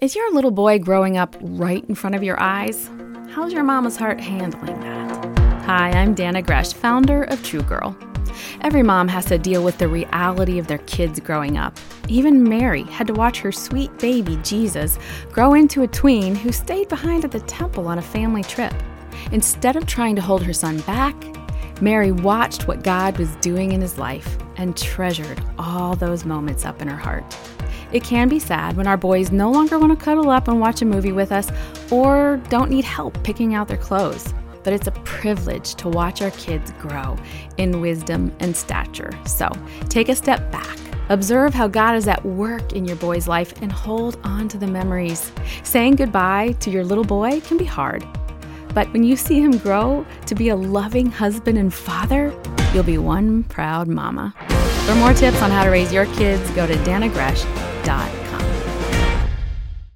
Is your little boy growing up right in front of your eyes? How's your mama's heart handling that? Hi, I'm Dannah Gresh, founder of True Girl. Every mom has to deal with the reality of their kids growing up. Even Mary had to watch her sweet baby, Jesus, grow into a tween who stayed behind at the temple on a family trip. Instead of trying to hold her son back, Mary watched what God was doing in his life and treasured all those moments up in her heart. It can be sad when our boys no longer want to cuddle up and watch a movie with us or don't need help picking out their clothes. But it's a privilege to watch our kids grow in wisdom and stature. So take a step back. Observe how God is at work in your boy's life and hold on to the memories. Saying goodbye to your little boy can be hard, but when you see him grow to be a loving husband and father, you'll be one proud mama. For more tips on how to raise your kids, go to dannahgresh.com dot